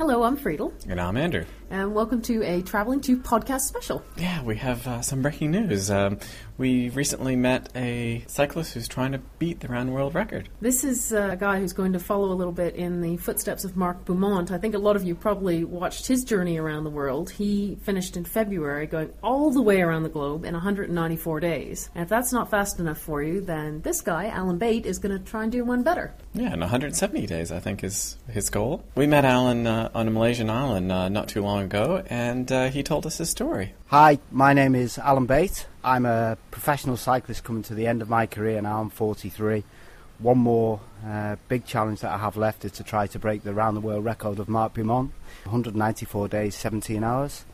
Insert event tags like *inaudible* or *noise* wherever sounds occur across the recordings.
Hello, I'm Friedel, And I'm Andrew. and welcome to a Travelling Two podcast special. Yeah, we have uh, some breaking news. Um, we recently met a cyclist who's trying to beat the round world record. This is a guy who's going to follow a little bit in the footsteps of Mark Beaumont. I think a lot of you probably watched his journey around the world. He finished in February, going all the way around the globe in 194 days. And if that's not fast enough for you, then this guy, Alan Bate, is going to try and do one better. Yeah, in 170 days, I think, is his goal. We met Alan uh, on a Malaysian island uh, not too long ago, and uh, he told us his story. Hi, my name is Alan Bate. I'm a professional cyclist coming to the end of my career now. I'm 43. One more uh, big challenge that I have left is to try to break the round the world record of Mark Beaumont 194 days, 17 hours.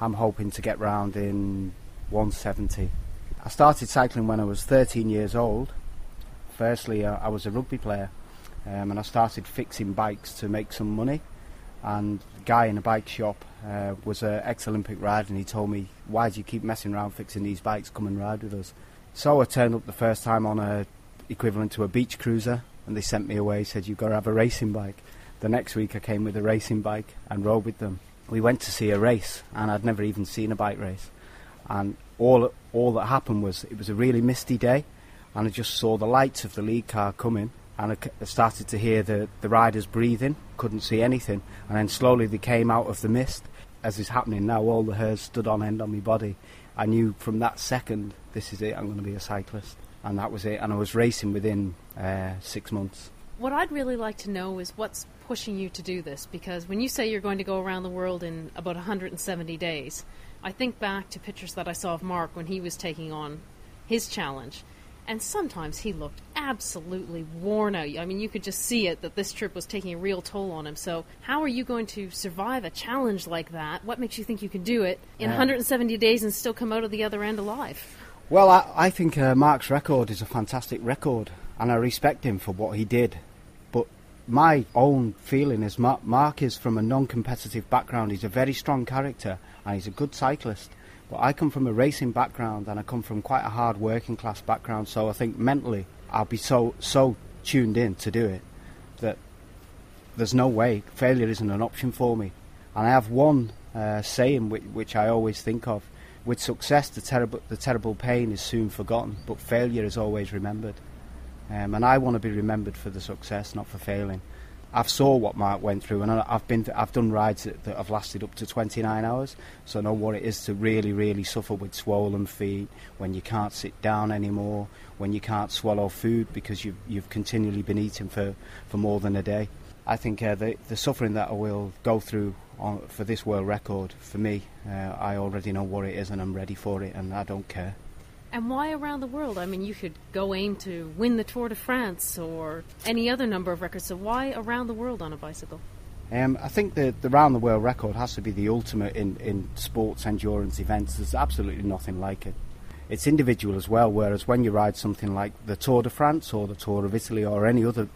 I'm hoping to get round in 170. I started cycling when I was 13 years old. Firstly, I was a rugby player um, and I started fixing bikes to make some money and the guy in a bike shop uh, was an ex-Olympic rider, and he told me, "Why do you keep messing around fixing these bikes? Come and ride with us." So I turned up the first time on a equivalent to a beach cruiser, and they sent me away. Said you've got to have a racing bike. The next week I came with a racing bike and rode with them. We went to see a race, and I'd never even seen a bike race. And all all that happened was it was a really misty day, and I just saw the lights of the lead car coming, and I started to hear the, the riders breathing, couldn't see anything, and then slowly they came out of the mist. As is happening now, all the hairs stood on end on my body. I knew from that second, this is it, I'm going to be a cyclist. And that was it, and I was racing within uh, six months. What I'd really like to know is what's pushing you to do this because when you say you're going to go around the world in about 170 days, I think back to pictures that I saw of Mark when he was taking on his challenge. And sometimes he looked absolutely worn out. I mean, you could just see it that this trip was taking a real toll on him. So, how are you going to survive a challenge like that? What makes you think you can do it in Yeah. 170 days and still come out of the other end alive? Well, I, I think uh, Mark's record is a fantastic record, and I respect him for what he did. My own feeling is Mark, Mark is from a non-competitive background. He's a very strong character, and he's a good cyclist. But I come from a racing background, and I come from quite a hard working class background. So I think mentally, I'll be so so tuned in to do it that there's no way failure isn't an option for me. And I have one uh, saying which, which I always think of: with success, the terrible the terrible pain is soon forgotten, but failure is always remembered. Um, and I want to be remembered for the success, not for failing. I've saw what Mark went through, and I've been I've done rides that, that have lasted up to 29 hours, so I know what it is to really, really suffer with swollen feet when you can't sit down anymore, when you can't swallow food because you've you've continually been eating for, for more than a day. I think uh, the the suffering that I will go through on, for this world record, for me, uh, I already know what it is, and I'm ready for it, and I don't care. And why around the world? I mean, you could go aim to win the Tour de France or any other number of records. So why around the world on a bicycle? Um, I think the, the round the world record has to be the ultimate in, in sports endurance events. There's absolutely nothing like it. It's individual as well, whereas when you ride something like the Tour de France or the Tour of Italy or any other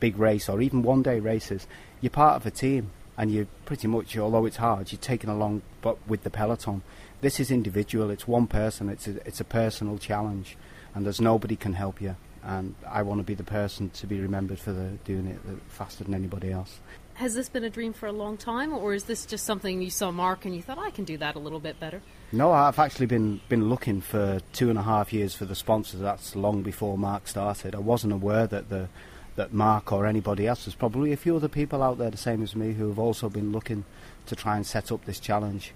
big race or even one day races, you're part of a team and you're pretty much, although it's hard, you're taken along but with the peloton. This is individual, it's one person, it's a, it's a personal challenge and there's nobody can help you. And I want to be the person to be remembered for the, doing it faster than anybody else. Has this been a dream for a long time, or is this just something you saw Mark and you thought I can do that a little bit better? No, I've actually been been looking for two and a half years for the sponsors. That's long before Mark started. I wasn't aware that the that Mark or anybody else. There's probably a few other people out there the same as me who have also been looking to try and set up this challenge.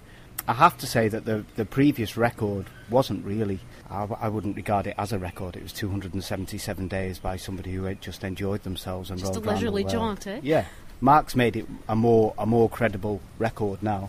I have to say that the the previous record wasn't really—I wouldn't regard it as a record. It was 277 days by somebody who had just enjoyed themselves and Just a rode round the leisurely jaunt, eh? Yeah, Mark's made it a more a more credible record now,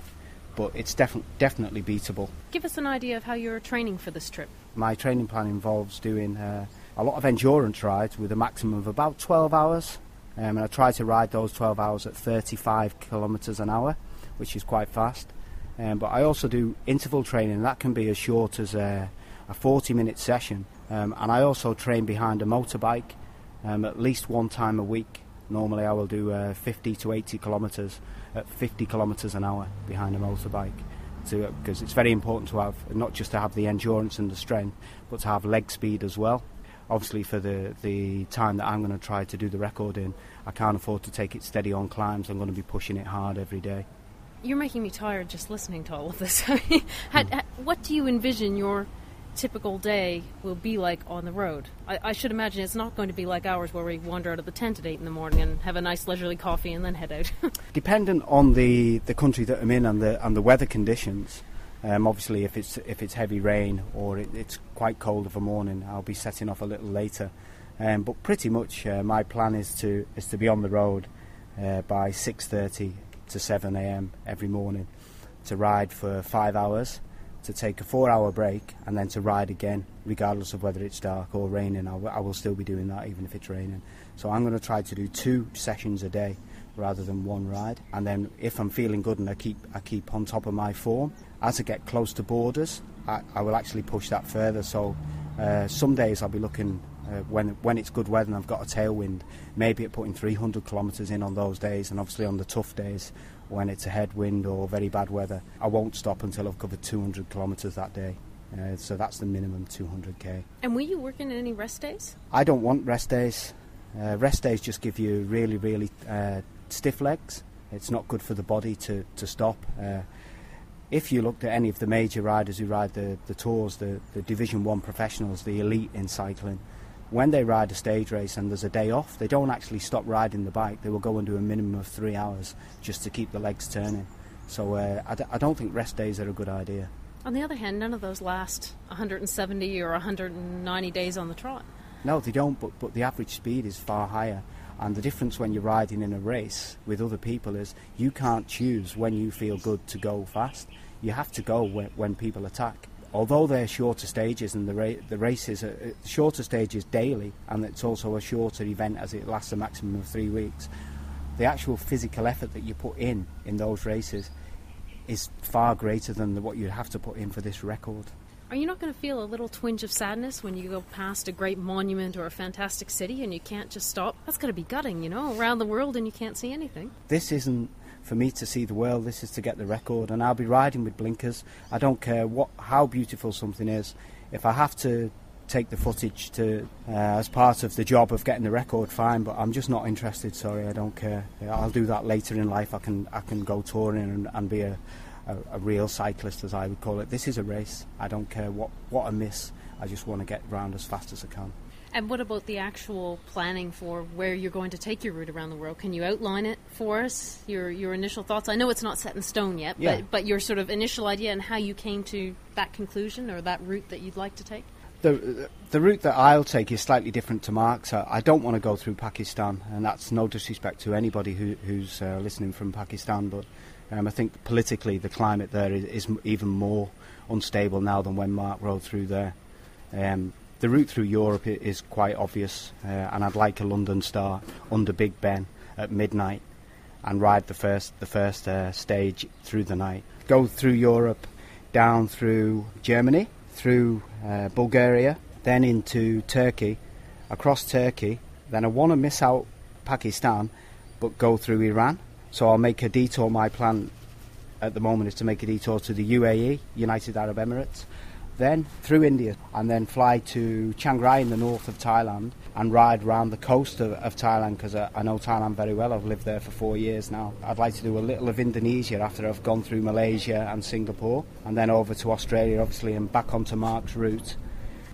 but it's defi- definitely beatable. Give us an idea of how you're training for this trip. My training plan involves doing uh, a lot of endurance rides with a maximum of about 12 hours. Um, and I try to ride those 12 hours at 35 kilometres an hour, which is quite fast. Um, but I also do interval training, that can be as short as a, a 40 minute session. Um, and I also train behind a motorbike um, at least one time a week. Normally, I will do uh, 50 to 80 kilometres at 50 kilometres an hour behind a motorbike because it's very important to have not just to have the endurance and the strength, but to have leg speed as well. Obviously for the, the time that I'm going to try to do the record in, I can't afford to take it steady on climbs. I'm going to be pushing it hard every day. You're making me tired just listening to all of this. *laughs* How, hmm. what do you envision your typical day will be like on the road? I, I, should imagine it's not going to be like ours where we wander out of the tent at 8 in the morning and have a nice leisurely coffee and then head out. *laughs* Dependent on the, the country that I'm in and the, and the weather conditions, um, obviously, if it's if it's heavy rain or it, it's quite cold of a morning, I'll be setting off a little later. Um, but pretty much, uh, my plan is to is to be on the road uh, by 6:30 to 7 a.m. every morning, to ride for five hours, to take a four-hour break, and then to ride again, regardless of whether it's dark or raining. I, w- I will still be doing that even if it's raining. So I'm going to try to do two sessions a day rather than one ride. And then if I'm feeling good and I keep I keep on top of my form, as I get close to borders, I, I will actually push that further. So uh, some days I'll be looking uh, when when it's good weather and I've got a tailwind, maybe at putting 300 kilometres in on those days, and obviously on the tough days when it's a headwind or very bad weather, I won't stop until I've covered 200 kilometres that day. Uh, so that's the minimum 200k. And were you working any rest days? I don't want rest days. Uh, rest days just give you really, really uh, stiff legs. It's not good for the body to, to stop. Uh, if you looked at any of the major riders who ride the, the tours, the, the Division 1 professionals, the elite in cycling, when they ride a stage race and there's a day off, they don't actually stop riding the bike. They will go and do a minimum of three hours just to keep the legs turning. So uh, I d- I don't think rest days are a good idea. On the other hand, none of those last 170 or 190 days on the trot. No, they don't, but, but the average speed is far higher. And the difference when you're riding in a race with other people is you can't choose when you feel good to go fast. You have to go when, when people attack. Although they're shorter stages and the, ra- the races are uh, shorter stages daily, and it's also a shorter event as it lasts a maximum of three weeks, the actual physical effort that you put in in those races is far greater than the, what you'd have to put in for this record. Are you not going to feel a little twinge of sadness when you go past a great monument or a fantastic city and you can't just stop? That's going to be gutting, you know, around the world and you can't see anything. This isn't for me to see the world. This is to get the record, and I'll be riding with blinkers. I don't care what how beautiful something is. If I have to take the footage to uh, as part of the job of getting the record, fine. But I'm just not interested. Sorry, I don't care. I'll do that later in life. I can I can go touring and, and be a, a, a real cyclist, as I would call it. This is a race. I don't care what what I miss. I just want to get round as fast as I can. And what about the actual planning for where you're going to take your route around the world? Can you outline it for us? Your your initial thoughts. I know it's not set in stone yet, Yeah. but but your sort of initial idea and how you came to that conclusion or that route that you'd like to take. The, the route that I'll take is slightly different to Mark's. I, I don't want to go through Pakistan, and that's no disrespect to anybody who, who's uh, listening from Pakistan, but um, I think politically the climate there is, is even more unstable now than when Mark rode through there. Um, the route through Europe is quite obvious, uh, and I'd like a London start under Big Ben at midnight and ride the first the first uh, stage through the night. Go through Europe, down through Germany, through uh, Bulgaria, then into Turkey, across Turkey. Then I want to miss out Pakistan, but go through Iran. So I'll make a detour. My plan at the moment is to make a detour to the UAE, United Arab Emirates, then through India, and then fly to Chiang Rai in the north of Thailand and ride round the coast of, of Thailand because I, I know Thailand very well. I've lived there for four years now. I'd like to do a little of Indonesia after I've gone through Malaysia and Singapore, and then over to Australia, obviously, and back onto Mark's route.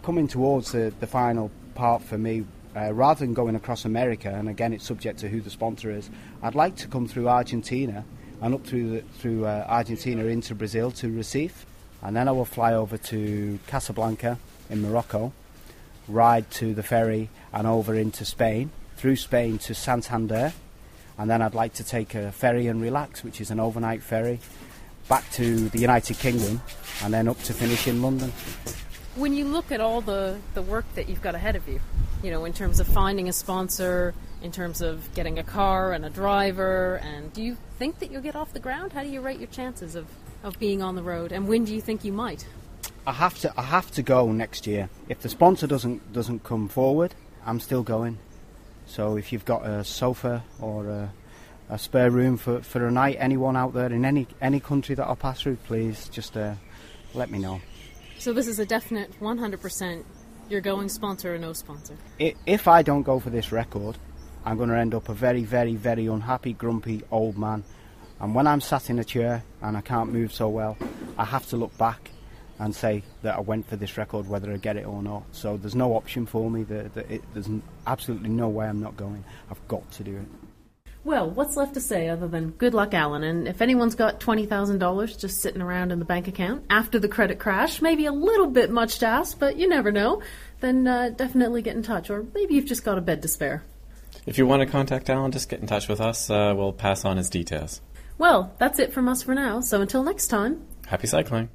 Coming towards the, the final part for me, uh, rather than going across America, and again it's subject to who the sponsor is, I'd like to come through Argentina and up through the, through uh, Argentina into Brazil to Recife, and then I will fly over to Casablanca in Morocco, ride to the ferry and over into Spain, through Spain to Santander, and then I'd like to take a ferry and relax, which is an overnight ferry, back to the United Kingdom, and then up to finish in London. When you look at all the, the work that you've got ahead of you, you know, in terms of finding a sponsor, in terms of getting a car and a driver, and do you think that you'll get off the ground? How do you rate your chances of, of being on the road, and when do you think you might? I have to I have to go next year. If the sponsor doesn't doesn't come forward, I'm still going. So if you've got a sofa or a, a spare room for, for a night, anyone out there in any any country that I'll pass through, please just uh, let me know. So this is a definite 100% You're going sponsor or no sponsor? If I don't go for this record, I'm going to end up a very, very, very unhappy, grumpy old man. And when I'm sat in a chair and I can't move so well, I have to look back and say that I went for this record, whether I get it or not. So there's no option for me. There's absolutely no way I'm not going. I've got to do it. Well, what's left to say other than good luck, Alan? And if anyone's got $20,000 just sitting around in the bank account after the credit crash, maybe a little bit much to ask, but you never know, then uh, definitely get in touch. Or maybe you've just got a bed to spare. If you want to contact Alan, just get in touch with us. Uh, we'll pass on his details. Well, that's it from us for now, so until next time. Happy cycling.